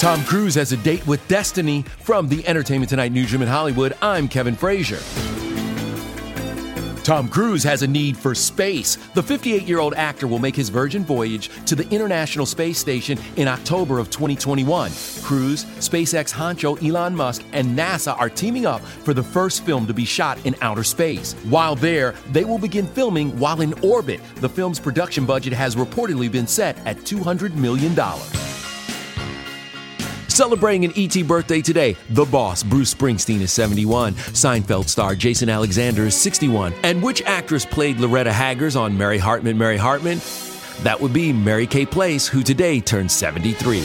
Tom Cruise has a date with destiny. From the Entertainment Tonight newsroom in Hollywood, I'm Kevin Frazier. Tom Cruise has a need for space. The 58 year old actor will make his Virgin voyage to the International Space Station in October of 2021. Cruise, SpaceX honcho Elon Musk, and NASA are teaming up for the first film to be shot in outer space. While there, they will begin filming while in orbit. The film's production budget has reportedly been set at $200 million. Celebrating an ET birthday today, the boss, Bruce Springsteen, is 71. Seinfeld star Jason Alexander is 61. And which actress played Loretta Haggers on Mary Hartman, Mary Hartman? That would be Mary Kay Place, who today turns 73.